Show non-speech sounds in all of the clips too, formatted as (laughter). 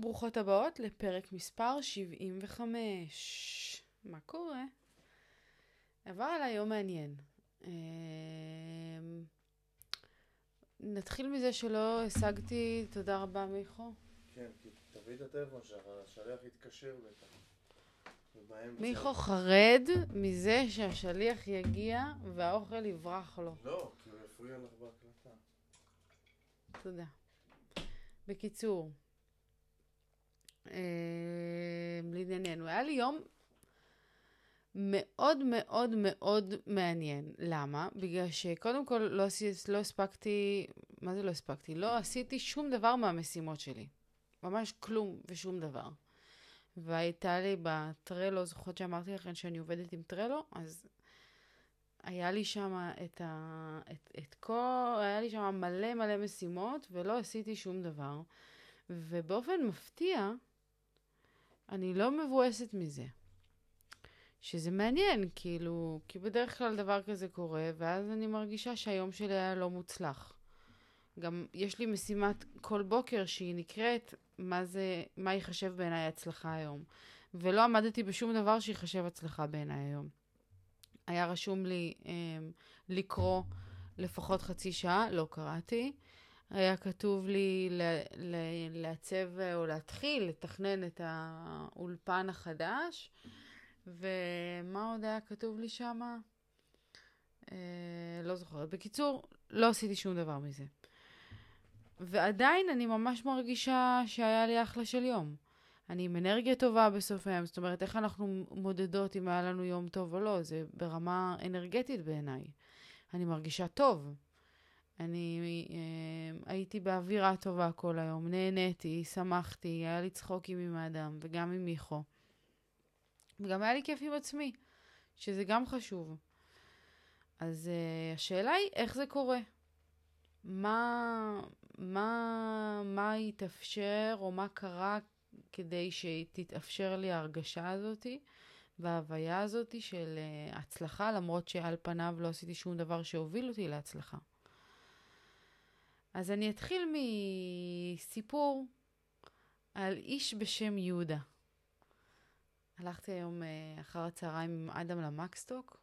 ברוכות הבאות לפרק מספר 75. מה קורה? עבר עליי יום מעניין. אמ, נתחיל מזה שלא השגתי, תודה רבה מיכו. כן, תביא את הטלפון שלך, השליח יתקשר בטח. מיכו חרד מזה שהשליח יגיע והאוכל יברח לו. לא, כי הוא יפריע לך בהקלטה. תודה. בקיצור, לענייננו, היה לי יום מאוד מאוד מאוד מעניין. למה? בגלל שקודם כל לא, לא הספקתי, מה זה לא הספקתי? לא עשיתי שום דבר מהמשימות שלי. ממש כלום ושום דבר. והייתה לי בטרלו, זוכרות שאמרתי לכם שאני עובדת עם טרלו? אז היה לי שם את. את, את כל... היה לי שם מלא מלא משימות, ולא עשיתי שום דבר. ובאופן מפתיע, אני לא מבואסת מזה. שזה מעניין, כאילו, כי בדרך כלל דבר כזה קורה, ואז אני מרגישה שהיום שלי היה לא מוצלח. גם יש לי משימת כל בוקר שהיא נקראת מה זה, מה ייחשב בעיניי הצלחה היום. ולא עמדתי בשום דבר שיחשב הצלחה בעיניי היום. היה רשום לי אה, לקרוא לפחות חצי שעה, לא קראתי. היה כתוב לי לעצב או להתחיל לתכנן את האולפן החדש. ומה עוד היה כתוב לי שם? אה, לא זוכרת. בקיצור, לא עשיתי שום דבר מזה. ועדיין אני ממש מרגישה שהיה לי אחלה של יום. אני עם אנרגיה טובה בסוף היום, זאת אומרת, איך אנחנו מודדות אם היה לנו יום טוב או לא, זה ברמה אנרגטית בעיניי. אני מרגישה טוב. אני אה, הייתי באווירה טובה כל היום, נהניתי, שמחתי, היה לי צחוקים עם האדם וגם עם מיכו. וגם היה לי כיף עם עצמי, שזה גם חשוב. אז uh, השאלה היא, איך זה קורה? מה, מה, מה יתאפשר או מה קרה כדי שתתאפשר לי ההרגשה הזאתי וההוויה הזאתי של uh, הצלחה, למרות שעל פניו לא עשיתי שום דבר שהוביל אותי להצלחה. אז אני אתחיל מסיפור על איש בשם יהודה. הלכתי היום uh, אחר הצהריים עם אדם למקסטוק.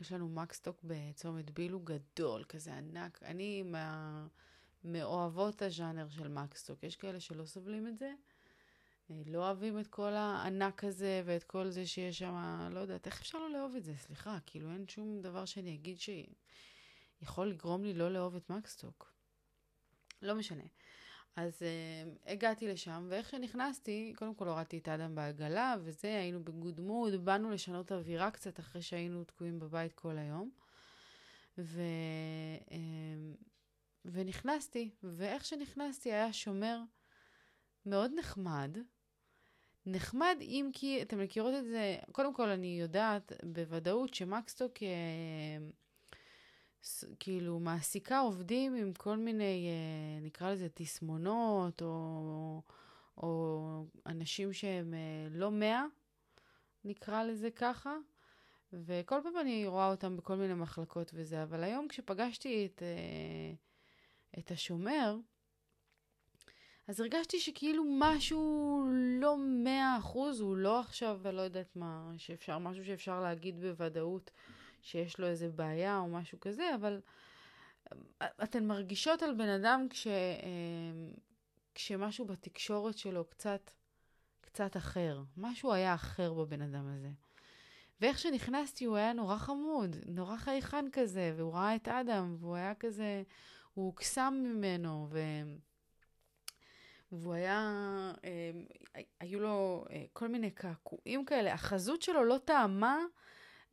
יש לנו מקסטוק בצומת בילו גדול, כזה ענק. אני מה... מאוהבות הז'אנר של מקסטוק. יש כאלה שלא סובלים את זה, אה, לא אוהבים את כל הענק הזה ואת כל זה שיש שם, לא יודעת, איך אפשר לא לאהוב את זה? סליחה, כאילו אין שום דבר שאני אגיד שיכול לגרום לי לא לאהוב את מקסטוק. לא משנה. אז uh, הגעתי לשם, ואיך שנכנסתי, קודם כל הורדתי את האדם בעגלה, וזה, היינו בגוד מוד, באנו לשנות אווירה קצת אחרי שהיינו תקועים בבית כל היום. ו, uh, ונכנסתי, ואיך שנכנסתי היה שומר מאוד נחמד. נחמד אם כי, אתם מכירות את זה, קודם כל אני יודעת בוודאות שמקסטוק uh, כאילו מעסיקה עובדים עם כל מיני, אה, נקרא לזה תסמונות, או, או אנשים שהם אה, לא מאה, נקרא לזה ככה. וכל פעם אני רואה אותם בכל מיני מחלקות וזה, אבל היום כשפגשתי את, אה, את השומר, אז הרגשתי שכאילו משהו לא מאה אחוז, הוא לא עכשיו, ולא יודעת מה, שאפשר, משהו שאפשר להגיד בוודאות. שיש לו איזה בעיה או משהו כזה, אבל אתן מרגישות על בן אדם כש, כשמשהו בתקשורת שלו קצת, קצת אחר. משהו היה אחר בבן אדם הזה. ואיך שנכנסתי הוא היה נורא חמוד, נורא חייכן כזה, והוא ראה את אדם, והוא היה כזה, הוא הוקסם ממנו, ו... והוא היה, היו לו כל מיני קעקועים כאלה, החזות שלו לא טעמה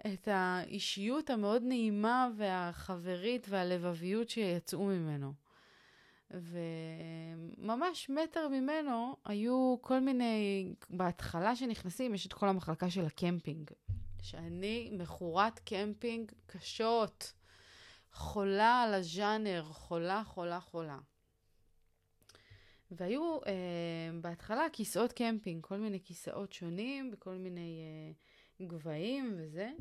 את האישיות המאוד נעימה והחברית והלבביות שיצאו ממנו. וממש מטר ממנו היו כל מיני, בהתחלה שנכנסים יש את כל המחלקה של הקמפינג, שאני מכורת קמפינג קשות, חולה על הז'אנר, חולה, חולה, חולה. והיו אה, בהתחלה כיסאות קמפינג, כל מיני כיסאות שונים בכל מיני... אה, גבהים וזה,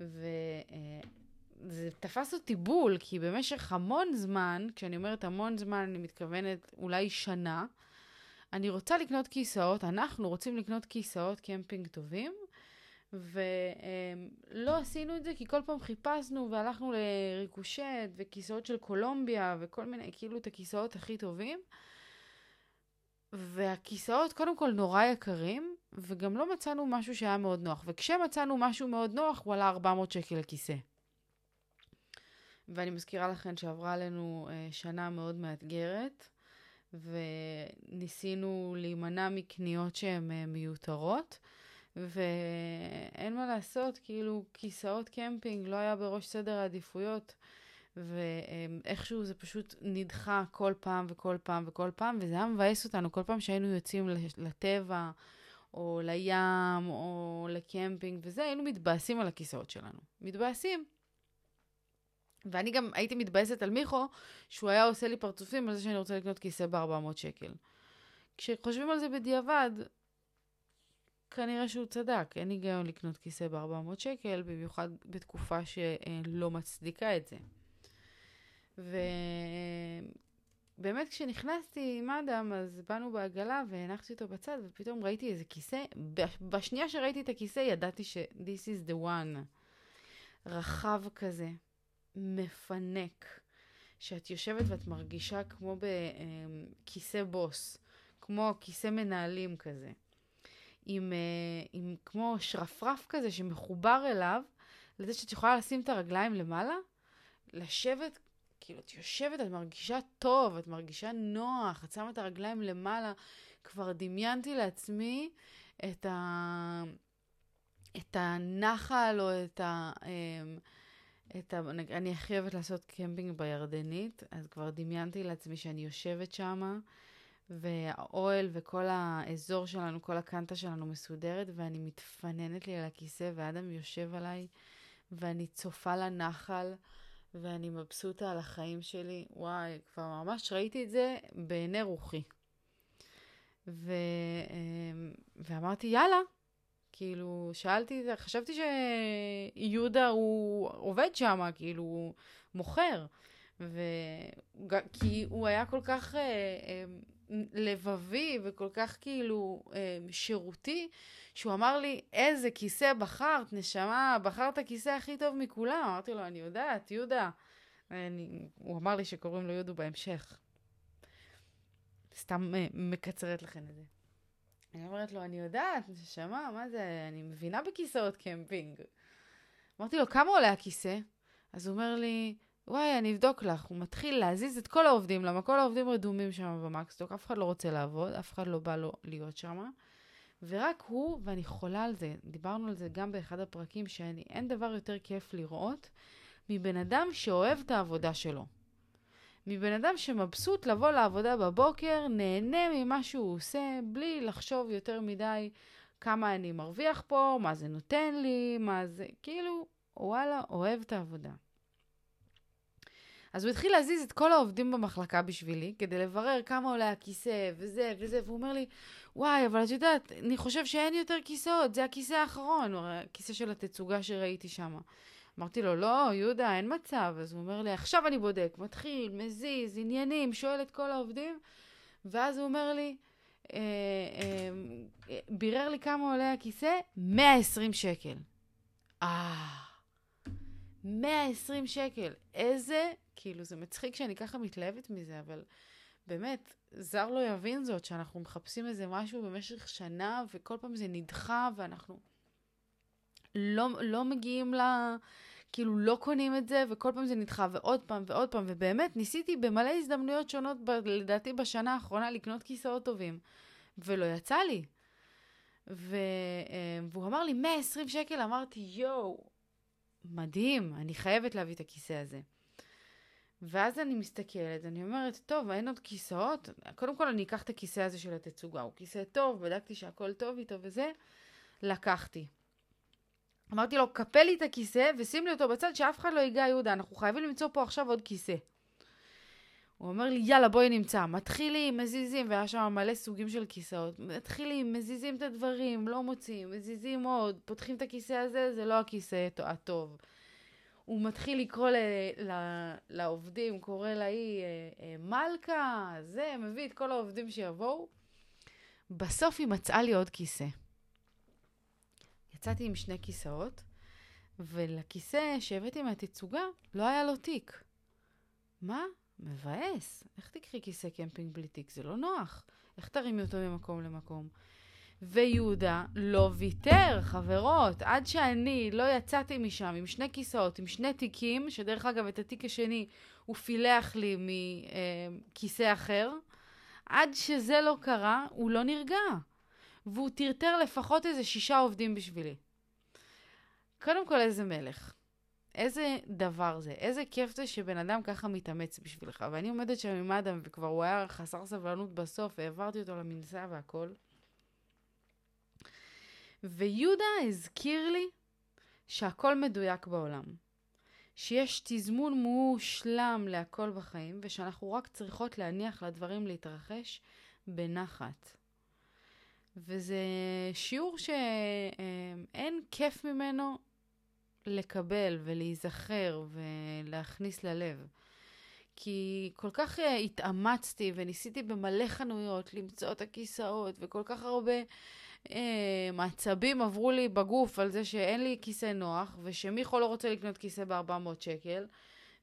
וזה תפס אותי בול, כי במשך המון זמן, כשאני אומרת המון זמן, אני מתכוונת אולי שנה, אני רוצה לקנות כיסאות, אנחנו רוצים לקנות כיסאות קמפינג טובים, ולא עשינו את זה כי כל פעם חיפשנו והלכנו לריקושט וכיסאות של קולומביה וכל מיני, כאילו את הכיסאות הכי טובים. והכיסאות קודם כל נורא יקרים, וגם לא מצאנו משהו שהיה מאוד נוח. וכשמצאנו משהו מאוד נוח, הוא עלה 400 שקל לכיסא. ואני מזכירה לכם שעברה עלינו אה, שנה מאוד מאתגרת, וניסינו להימנע מקניות שהן אה, מיותרות. ואין מה לעשות, כאילו כיסאות קמפינג לא היה בראש סדר העדיפויות, ואיכשהו זה פשוט נדחה כל פעם וכל פעם וכל פעם, וזה היה מבאס אותנו כל פעם שהיינו יוצאים לטבע, או לים, או לקמפינג וזה, היינו מתבאסים על הכיסאות שלנו. מתבאסים. ואני גם הייתי מתבאסת על מיכו, שהוא היה עושה לי פרצופים על זה שאני רוצה לקנות כיסא ב-400 שקל. כשחושבים על זה בדיעבד, כנראה שהוא צדק, אין היגיון לקנות כיסא ב-400 שקל, במיוחד בתקופה שלא מצדיקה את זה. ובאמת כשנכנסתי עם אדם, אז באנו בעגלה והנחתי אותו בצד, ופתאום ראיתי איזה כיסא, בשנייה שראיתי את הכיסא ידעתי ש-this is the one. רחב כזה, מפנק, שאת יושבת ואת מרגישה כמו בכיסא בוס, כמו כיסא מנהלים כזה. עם, uh, עם כמו שרפרף כזה שמחובר אליו, לזה שאת יכולה לשים את הרגליים למעלה, לשבת, כאילו את יושבת, את מרגישה טוב, את מרגישה נוח, את שמה את הרגליים למעלה. כבר דמיינתי לעצמי את, ה... את הנחל או את ה... אמ, את ה... אני הכי אוהבת לעשות קמפינג בירדנית, אז כבר דמיינתי לעצמי שאני יושבת שמה. והאוהל וכל האזור שלנו, כל הקנטה שלנו מסודרת, ואני מתפננת לי על הכיסא, ואדם יושב עליי, ואני צופה לנחל, ואני מבסוטה על החיים שלי. וואי, כבר ממש ראיתי את זה בעיני רוחי. ו... אמ, ואמרתי, יאללה. כאילו, שאלתי, חשבתי שיהודה הוא עובד שם, כאילו, הוא מוכר. ו... כי הוא היה כל כך... לבבי וכל כך כאילו אה, שירותי, שהוא אמר לי, איזה כיסא בחרת, נשמה, בחרת כיסא הכי טוב מכולם. אמרתי לו, אני יודעת, יהודה. אני, הוא אמר לי שקוראים לו יודו בהמשך. סתם אה, מקצרת לכם את זה. אני אומרת לו, אני יודעת, נשמה, מה זה, אני מבינה בכיסאות קמפינג. אמרתי לו, כמה עולה הכיסא? אז הוא אומר לי, וואי, אני אבדוק לך. הוא מתחיל להזיז את כל העובדים, למה כל העובדים רדומים שם במקסטוק, אף אחד לא רוצה לעבוד, אף אחד לא בא לו להיות שם. ורק הוא, ואני חולה על זה, דיברנו על זה גם באחד הפרקים, שאין דבר יותר כיף לראות מבן אדם שאוהב את העבודה שלו. מבן אדם שמבסוט לבוא לעבודה בבוקר, נהנה ממה שהוא עושה, בלי לחשוב יותר מדי כמה אני מרוויח פה, מה זה נותן לי, מה זה, כאילו, וואלה, אוהב את העבודה. אז הוא התחיל להזיז את כל העובדים במחלקה בשבילי, כדי לברר כמה עולה הכיסא, וזה וזה, והוא אומר לי, וואי, אבל את יודעת, אני חושב שאין יותר כיסאות, זה הכיסא האחרון, הכיסא של התצוגה שראיתי שם. אמרתי לו, לא, יהודה, אין מצב. אז הוא אומר לי, עכשיו אני בודק, מתחיל, מזיז, עניינים, שואל את כל העובדים, ואז הוא אומר לי, אה, אה, בירר לי כמה עולה הכיסא, 120 שקל. אה, 120 שקל. איזה כאילו, זה מצחיק שאני ככה מתלהבת מזה, אבל באמת, זר לא יבין זאת, שאנחנו מחפשים איזה משהו במשך שנה, וכל פעם זה נדחה, ואנחנו לא, לא מגיעים ל... כאילו, לא קונים את זה, וכל פעם זה נדחה, ועוד פעם ועוד פעם, ובאמת, ניסיתי במלא הזדמנויות שונות, ב, לדעתי בשנה האחרונה, לקנות כיסאות טובים, ולא יצא לי. ו... אה, והוא אמר לי, 120 שקל, אמרתי, יואו, מדהים, אני חייבת להביא את הכיסא הזה. ואז אני מסתכלת, אני אומרת, טוב, אין עוד כיסאות? קודם כל אני אקח את הכיסא הזה של התצוגה, הוא כיסא טוב, בדקתי שהכל טוב איתו וזה, לקחתי. אמרתי לו, קפל לי את הכיסא ושים לי אותו בצד שאף אחד לא ייגע יהודה, אנחנו חייבים למצוא פה עכשיו עוד כיסא. הוא אומר לי, יאללה, בואי נמצא. מתחילים, מזיזים, והיה שם מלא סוגים של כיסאות. מתחילים, מזיזים את הדברים, לא מוצאים, מזיזים עוד, פותחים את הכיסא הזה, זה לא הכיסא הטוב. הוא מתחיל לקרוא ל, ל, לעובדים, קורא להיא אה, אה, מלכה, זה, מביא את כל העובדים שיבואו. בסוף היא מצאה לי עוד כיסא. יצאתי עם שני כיסאות, ולכיסא שהבאתי מהתצוגה לא היה לו תיק. מה? מבאס. איך תקחי כיסא קמפינג בלי תיק? זה לא נוח. איך תרימי אותו ממקום למקום? ויהודה לא ויתר, חברות. עד שאני לא יצאתי משם עם שני כיסאות, עם שני תיקים, שדרך אגב, את התיק השני הוא פילח לי מכיסא אחר, עד שזה לא קרה, הוא לא נרגע. והוא טרטר לפחות איזה שישה עובדים בשבילי. קודם כל, איזה מלך. איזה דבר זה, איזה כיף זה שבן אדם ככה מתאמץ בשבילך. ואני עומדת שם עם אדם, וכבר הוא היה חסר סבלנות בסוף, והעברתי אותו למנסה והכל. ויהודה הזכיר לי שהכל מדויק בעולם. שיש תזמון מושלם להכל בחיים, ושאנחנו רק צריכות להניח לדברים להתרחש בנחת. וזה שיעור שאין כיף ממנו לקבל ולהיזכר ולהכניס ללב. כי כל כך התאמצתי וניסיתי במלא חנויות למצוא את הכיסאות, וכל כך הרבה אה, מעצבים עברו לי בגוף על זה שאין לי כיסא נוח, ושמיכו לא רוצה לקנות כיסא ב-400 שקל,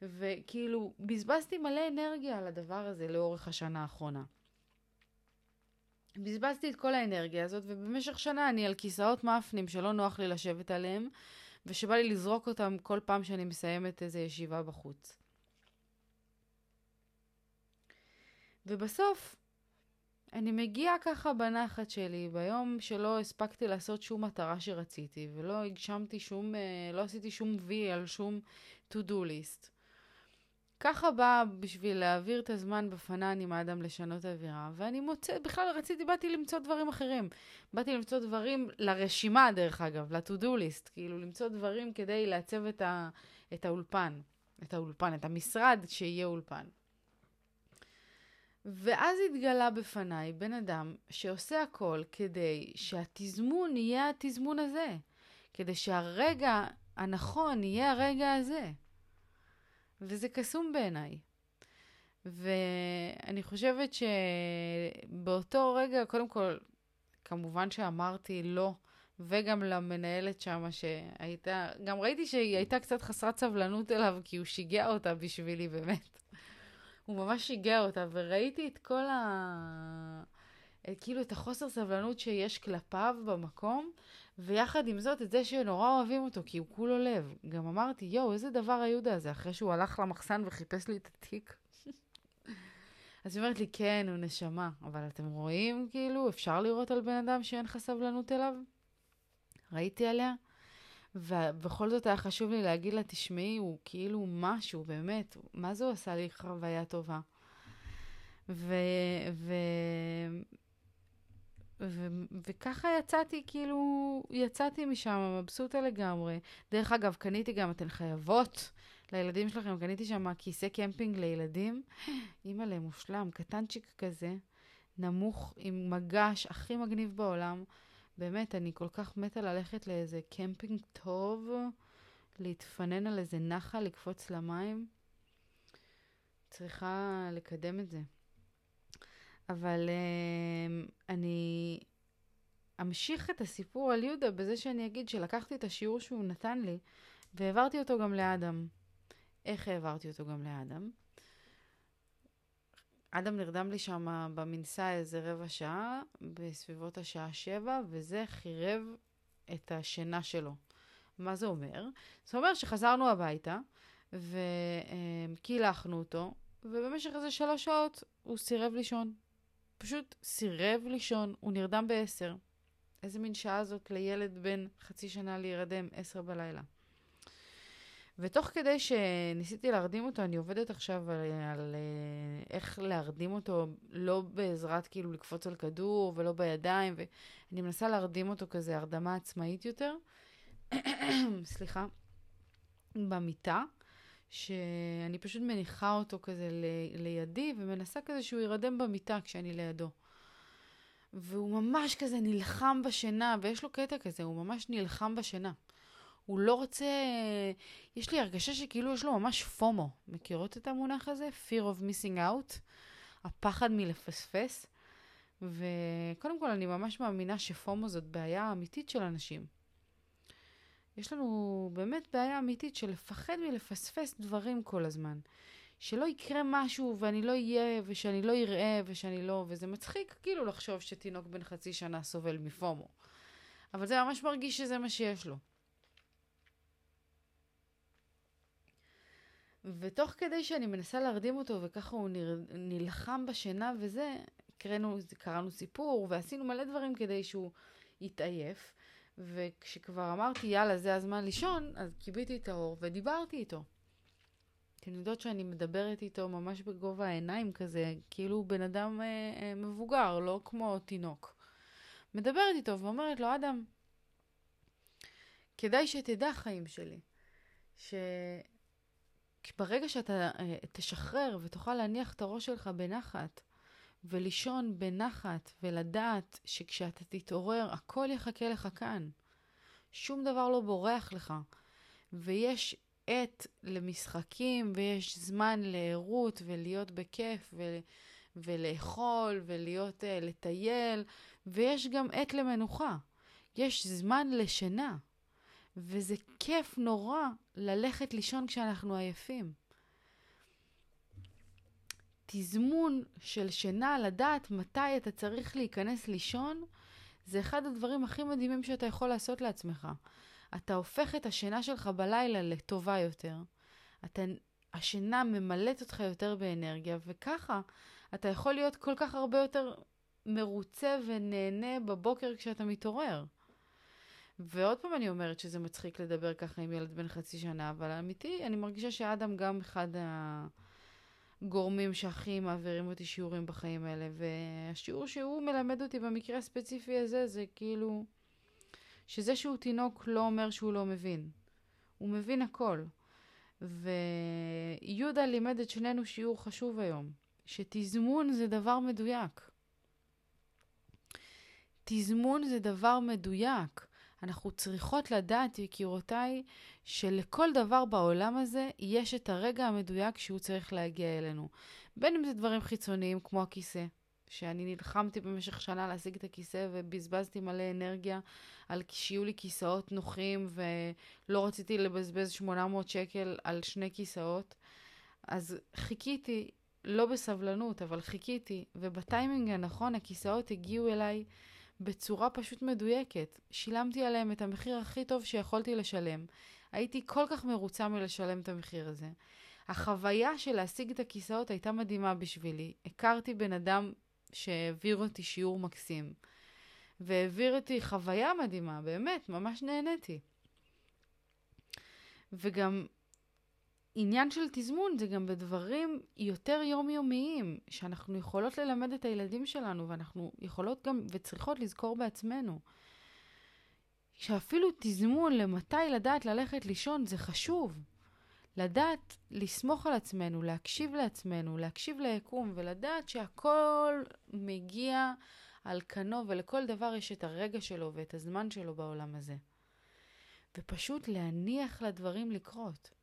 וכאילו, בזבזתי מלא אנרגיה על הדבר הזה לאורך השנה האחרונה. בזבזתי את כל האנרגיה הזאת, ובמשך שנה אני על כיסאות מאפנים שלא נוח לי לשבת עליהם, ושבא לי לזרוק אותם כל פעם שאני מסיימת איזו ישיבה בחוץ. ובסוף, אני מגיעה ככה בנחת שלי, ביום שלא הספקתי לעשות שום מטרה שרציתי, ולא הגשמתי שום, אה, לא עשיתי שום וי על שום to-do list. ככה באה בשביל להעביר את הזמן בפנן עם האדם לשנות אווירה, ואני מוצאת, בכלל רציתי, באתי למצוא דברים אחרים. באתי למצוא דברים לרשימה, דרך אגב, ל-to-do list, כאילו למצוא דברים כדי לעצב את, ה, את האולפן, את האולפן, את המשרד שיהיה אולפן. ואז התגלה בפניי בן אדם שעושה הכל כדי שהתזמון יהיה התזמון הזה, כדי שהרגע הנכון יהיה הרגע הזה. וזה קסום בעיניי. ואני חושבת שבאותו רגע, קודם כל, כמובן שאמרתי לא, וגם למנהלת שם שהייתה, גם ראיתי שהיא הייתה קצת חסרת סבלנות אליו, כי הוא שיגע אותה בשבילי, באמת. הוא ממש שיגע אותה, וראיתי את כל ה... כאילו את החוסר סבלנות שיש כלפיו במקום, ויחד עם זאת, את זה שנורא אוהבים אותו, כי הוא כולו לב. גם אמרתי, יואו, איזה דבר היהודה הזה, אחרי שהוא הלך למחסן וחיפש לי את התיק. (laughs) אז היא אומרת לי, כן, הוא נשמה, אבל אתם רואים, כאילו, אפשר לראות על בן אדם שאין לך סבלנות אליו? ראיתי עליה, ובכל זאת היה חשוב לי להגיד לה, תשמעי, הוא כאילו משהו, באמת, מה זה הוא עשה לי חוויה טובה? ו... ו... ו- וככה יצאתי, כאילו, יצאתי משם מבסוטה לגמרי. דרך אגב, קניתי גם, אתן חייבות לילדים שלכם, קניתי שם כיסא קמפינג לילדים. אימא'לה, מושלם, קטנצ'יק כזה, נמוך, עם מגש, הכי מגניב בעולם. באמת, אני כל כך מתה ללכת לאיזה קמפינג טוב, להתפנן על איזה נחל, לקפוץ למים. צריכה לקדם את זה. אבל uh, אני אמשיך את הסיפור על יהודה בזה שאני אגיד שלקחתי את השיעור שהוא נתן לי והעברתי אותו גם לאדם. איך העברתי אותו גם לאדם? אדם נרדם לי שם במנסה איזה רבע שעה, בסביבות השעה שבע, וזה חירב את השינה שלו. מה זה אומר? זה אומר שחזרנו הביתה, וקילחנו אותו, ובמשך איזה שלוש שעות הוא סירב לישון. פשוט סירב לישון, הוא נרדם בעשר. איזה מין שעה זאת לילד בן חצי שנה להירדם, עשר בלילה. ותוך כדי שניסיתי להרדים אותו, אני עובדת עכשיו על, על אה, איך להרדים אותו, לא בעזרת כאילו לקפוץ על כדור ולא בידיים, ואני מנסה להרדים אותו כזה הרדמה עצמאית יותר. (coughs) סליחה. במיטה. שאני פשוט מניחה אותו כזה ל- לידי ומנסה כזה שהוא יירדם במיטה כשאני לידו. והוא ממש כזה נלחם בשינה, ויש לו קטע כזה, הוא ממש נלחם בשינה. הוא לא רוצה... יש לי הרגשה שכאילו יש לו ממש פומו. מכירות את המונח הזה? Fear of missing out? הפחד מלפספס. וקודם כל, אני ממש מאמינה שפומו זאת בעיה אמיתית של אנשים. יש לנו באמת בעיה אמיתית של לפחד מלפספס דברים כל הזמן. שלא יקרה משהו ואני לא אהיה ושאני לא אראה ושאני לא... וזה מצחיק כאילו לחשוב שתינוק בן חצי שנה סובל מפומו. אבל זה ממש מרגיש שזה מה שיש לו. ותוך כדי שאני מנסה להרדים אותו וככה הוא נר... נלחם בשינה וזה, קראנו, קראנו סיפור ועשינו מלא דברים כדי שהוא יתעייף. וכשכבר אמרתי, יאללה, זה הזמן לישון, אז כיביתי את האור ודיברתי איתו. אתן יודעות שאני מדברת איתו ממש בגובה העיניים כזה, כאילו בן אדם אה, אה, מבוגר, לא כמו תינוק. מדברת איתו ואומרת לו, אדם, כדאי שתדע, חיים שלי, שברגע שאתה אה, תשחרר ותוכל להניח את הראש שלך בנחת, ולישון בנחת ולדעת שכשאתה תתעורר הכל יחכה לך כאן. שום דבר לא בורח לך. ויש עת למשחקים ויש זמן לערות ולהיות בכיף ו- ולאכול ולהיות, uh, לטייל ויש גם עת למנוחה. יש זמן לשינה. וזה כיף נורא ללכת לישון כשאנחנו עייפים. תזמון של שינה, לדעת מתי אתה צריך להיכנס לישון, זה אחד הדברים הכי מדהימים שאתה יכול לעשות לעצמך. אתה הופך את השינה שלך בלילה לטובה יותר. אתה, השינה ממלאת אותך יותר באנרגיה, וככה אתה יכול להיות כל כך הרבה יותר מרוצה ונהנה בבוקר כשאתה מתעורר. ועוד פעם אני אומרת שזה מצחיק לדבר ככה עם ילד בן חצי שנה, אבל אמיתי, אני מרגישה שאדם גם אחד ה... הגורמים שהכי מעבירים אותי שיעורים בחיים האלה, והשיעור שהוא מלמד אותי במקרה הספציפי הזה, זה כאילו, שזה שהוא תינוק לא אומר שהוא לא מבין. הוא מבין הכל. ויהודה לימד את שנינו שיעור חשוב היום, שתזמון זה דבר מדויק. תזמון זה דבר מדויק. אנחנו צריכות לדעת, יקירותיי, שלכל דבר בעולם הזה יש את הרגע המדויק שהוא צריך להגיע אלינו. בין אם זה דברים חיצוניים כמו הכיסא, שאני נלחמתי במשך שנה להשיג את הכיסא ובזבזתי מלא אנרגיה על שיהיו לי כיסאות נוחים ולא רציתי לבזבז 800 שקל על שני כיסאות. אז חיכיתי, לא בסבלנות, אבל חיכיתי, ובטיימינג הנכון הכיסאות הגיעו אליי בצורה פשוט מדויקת. שילמתי עליהם את המחיר הכי טוב שיכולתי לשלם. הייתי כל כך מרוצה מלשלם את המחיר הזה. החוויה של להשיג את הכיסאות הייתה מדהימה בשבילי. הכרתי בן אדם שהעביר אותי שיעור מקסים. והעביר אותי חוויה מדהימה, באמת, ממש נהניתי. וגם עניין של תזמון זה גם בדברים יותר יומיומיים, שאנחנו יכולות ללמד את הילדים שלנו, ואנחנו יכולות גם וצריכות לזכור בעצמנו. שאפילו תזמון למתי לדעת ללכת לישון זה חשוב. לדעת לסמוך על עצמנו, להקשיב לעצמנו, להקשיב ליקום, ולדעת שהכל מגיע על כנו, ולכל דבר יש את הרגע שלו ואת הזמן שלו בעולם הזה. ופשוט להניח לדברים לקרות.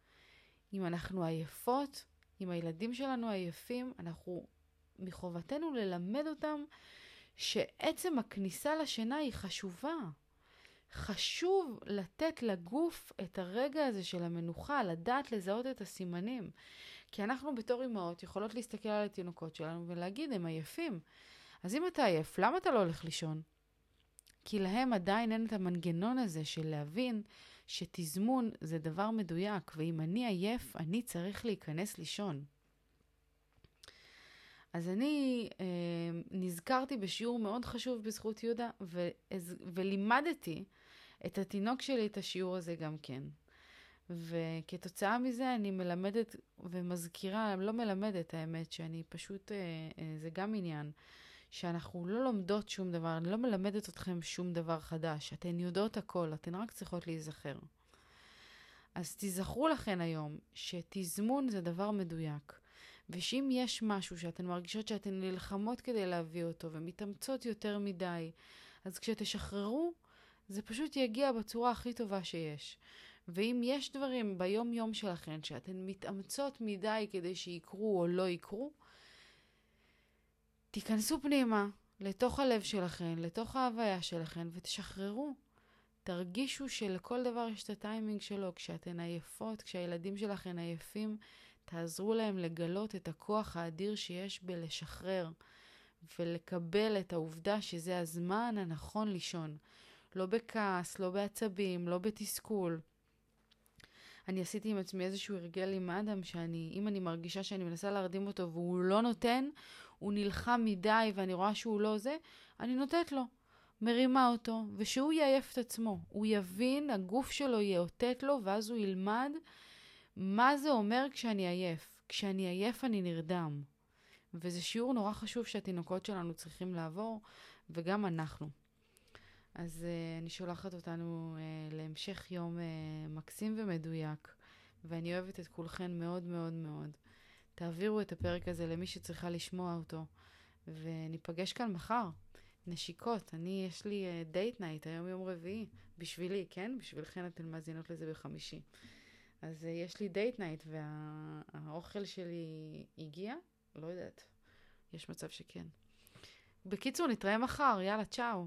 אם אנחנו עייפות, אם הילדים שלנו עייפים, אנחנו מחובתנו ללמד אותם שעצם הכניסה לשינה היא חשובה. חשוב לתת לגוף את הרגע הזה של המנוחה, לדעת לזהות את הסימנים. כי אנחנו בתור אמהות יכולות להסתכל על התינוקות שלנו ולהגיד, הם עייפים. אז אם אתה עייף, למה אתה לא הולך לישון? כי להם עדיין אין את המנגנון הזה של להבין שתזמון זה דבר מדויק, ואם אני עייף, אני צריך להיכנס לישון. אז אני אה, נזכרתי בשיעור מאוד חשוב בזכות יהודה, ו- ולימדתי את התינוק שלי את השיעור הזה גם כן. וכתוצאה מזה אני מלמדת ומזכירה, לא מלמדת האמת, שאני פשוט, אה, אה, זה גם עניין. שאנחנו לא לומדות שום דבר, אני לא מלמדת אתכם שום דבר חדש. אתן יודעות הכל, אתן רק צריכות להיזכר. אז תיזכרו לכן היום שתזמון זה דבר מדויק, ושאם יש משהו שאתן מרגישות שאתן נלחמות כדי להביא אותו ומתאמצות יותר מדי, אז כשתשחררו, זה פשוט יגיע בצורה הכי טובה שיש. ואם יש דברים ביום-יום שלכן שאתן מתאמצות מדי כדי שיקרו או לא יקרו, תיכנסו פנימה, לתוך הלב שלכן, לתוך ההוויה שלכן, ותשחררו. תרגישו שלכל דבר יש את הטיימינג שלו. כשאתן עייפות, כשהילדים שלכן עייפים, תעזרו להם לגלות את הכוח האדיר שיש בלשחרר ולקבל את העובדה שזה הזמן הנכון לישון. לא בכעס, לא בעצבים, לא בתסכול. אני עשיתי עם עצמי איזשהו הרגל עם אדם, שאני, אם אני מרגישה שאני מנסה להרדים אותו והוא לא נותן, הוא נלחם מדי ואני רואה שהוא לא זה, אני נותנת לו. מרימה אותו, ושהוא יעייף את עצמו. הוא יבין, הגוף שלו יאותת לו, ואז הוא ילמד מה זה אומר כשאני עייף. כשאני עייף אני נרדם. וזה שיעור נורא חשוב שהתינוקות שלנו צריכים לעבור, וגם אנחנו. אז אה, אני שולחת אותנו אה, להמשך יום אה, מקסים ומדויק, ואני אוהבת את כולכן מאוד מאוד מאוד. תעבירו את הפרק הזה למי שצריכה לשמוע אותו, וניפגש כאן מחר. נשיקות, אני, יש לי date אה, night, היום יום רביעי, בשבילי, כן? בשבילכן אתן מאזינות לזה בחמישי. אז אה, יש לי date night, והאוכל שלי הגיע? לא יודעת. יש מצב שכן. בקיצור, נתראה מחר, יאללה, צ'או.